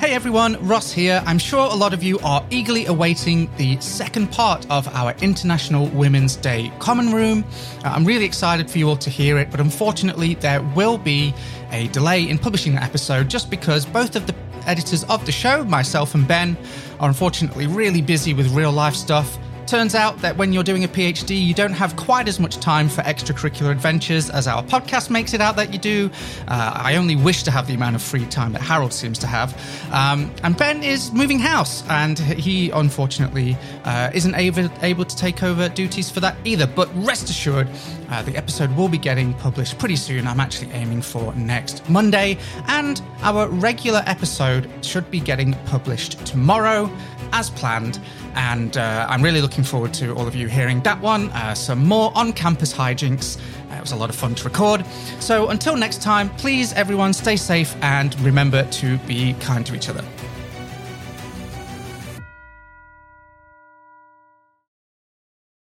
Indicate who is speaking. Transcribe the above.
Speaker 1: Hey everyone, Ross here. I'm sure a lot of you are eagerly awaiting the second part of our International Women's Day Common Room. Uh, I'm really excited for you all to hear it, but unfortunately, there will be a delay in publishing that episode just because both of the editors of the show, myself and Ben, are unfortunately really busy with real life stuff. Turns out that when you're doing a PhD, you don't have quite as much time for extracurricular adventures as our podcast makes it out that you do. Uh, I only wish to have the amount of free time that Harold seems to have. Um, and Ben is moving house, and he unfortunately uh, isn't able, able to take over duties for that either. But rest assured, uh, the episode will be getting published pretty soon. I'm actually aiming for next Monday, and our regular episode should be getting published tomorrow as planned. And uh, I'm really looking forward to all of you hearing that one. Uh, some more on campus hijinks. Uh, it was a lot of fun to record. So until next time, please, everyone, stay safe and remember to be kind to each other.